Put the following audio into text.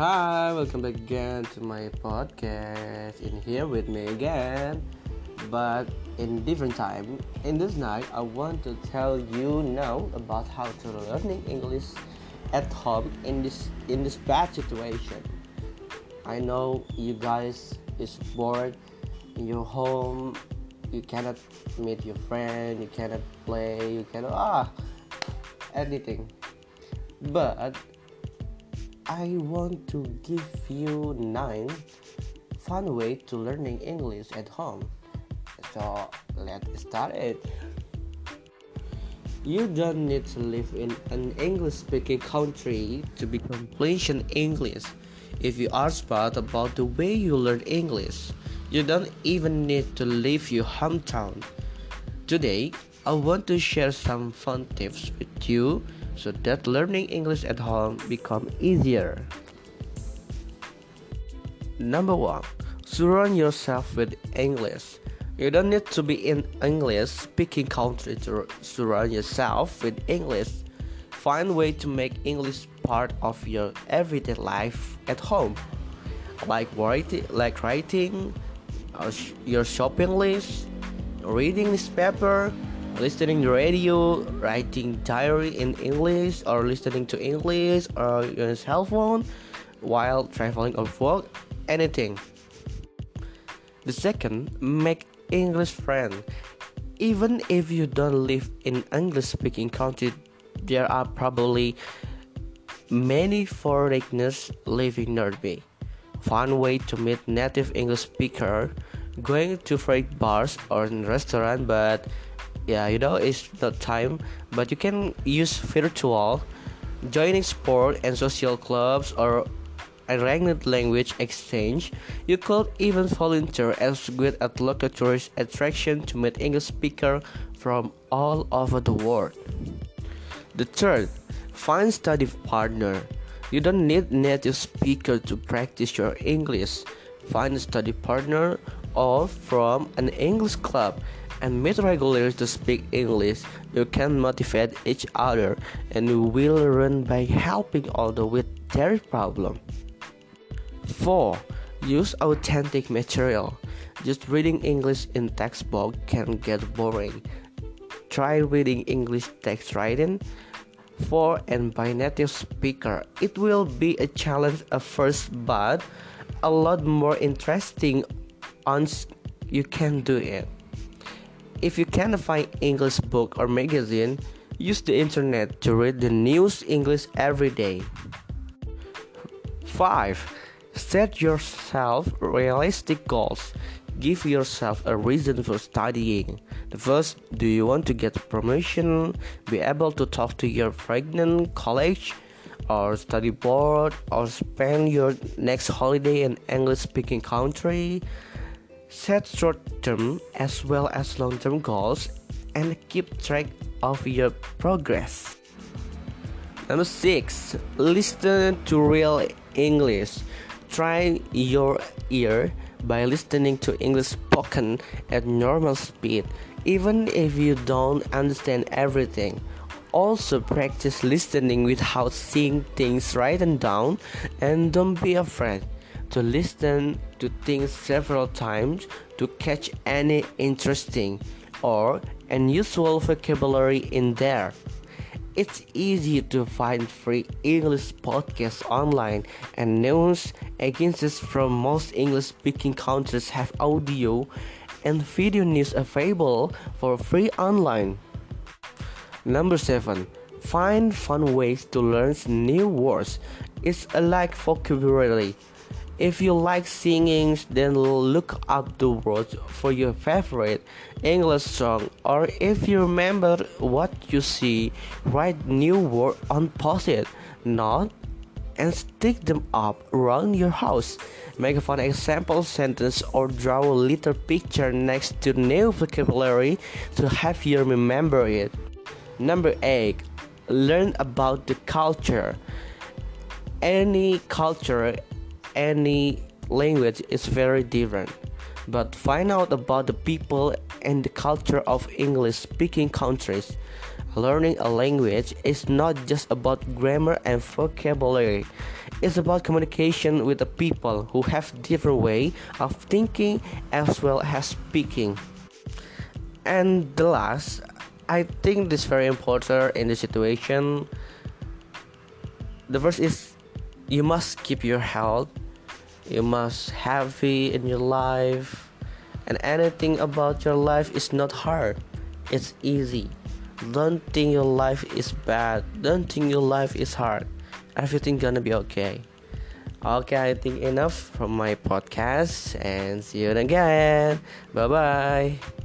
Hi, welcome back again to my podcast. In here with me again, but in different time. In this night, I want to tell you now about how to learning English at home in this in this bad situation. I know you guys is bored in your home. You cannot meet your friend. You cannot play. You cannot ah anything. But I want to give you nine fun way to learning English at home. So let's start it. You don't need to live in an English speaking country to become fluent English. If you are smart about the way you learn English, you don't even need to leave your hometown. Today, I want to share some fun tips with you so that learning English at home become easier. Number 1. Surround yourself with English. You don't need to be in English speaking country to surround yourself with English. Find way to make English part of your everyday life at home. Like writing, like writing, uh, your shopping list, reading newspaper, listening radio, writing diary in English, or listening to English or your cell phone while traveling or work, anything. The second, make English friend. Even if you don't live in English speaking country, there are probably many foreigners living nearby. Fun way to meet native English speaker, going to freight bars or in restaurant, but yeah you know it's not time but you can use virtual joining sport and social clubs or arranged language exchange. You could even volunteer as good at local tourist attraction to meet english speaker from all over the world. The third find study partner. You don't need native speaker to practice your english. Find a study partner or from an english club and meet regularly to speak English, you can motivate each other and you will learn by helping others with their problem. 4. Use authentic material. Just reading English in textbook can get boring. Try reading English text writing for and by native speaker. It will be a challenge at first, but a lot more interesting once you can do it. If you can't find English book or magazine, use the internet to read the news English every day. 5. Set yourself realistic goals. Give yourself a reason for studying. First, do you want to get a promotion, be able to talk to your pregnant college or study board or spend your next holiday in English speaking country? Set short term as well as long term goals and keep track of your progress. Number six, listen to real English. Try your ear by listening to English spoken at normal speed, even if you don't understand everything. Also, practice listening without seeing things written down and don't be afraid to listen to things several times to catch any interesting or unusual vocabulary in there. It's easy to find free English podcasts online, and news agencies from most English speaking countries have audio and video news available for free online. Number 7. Find fun ways to learn new words. It's like vocabulary if you like singing, then look up the words for your favorite English song, or if you remember what you see, write new word on post-it note and stick them up around your house. Make a fun example sentence or draw a little picture next to new vocabulary to have you remember it. Number 8. Learn about the culture. Any culture any language is very different. But find out about the people and the culture of English speaking countries. Learning a language is not just about grammar and vocabulary, It's about communication with the people who have different way of thinking as well as speaking. And the last, I think this very important in the situation. The first is you must keep your health. You must happy in your life, and anything about your life is not hard. It's easy. Don't think your life is bad. Don't think your life is hard. Everything gonna be okay. Okay, I think enough from my podcast and see you again. Bye bye.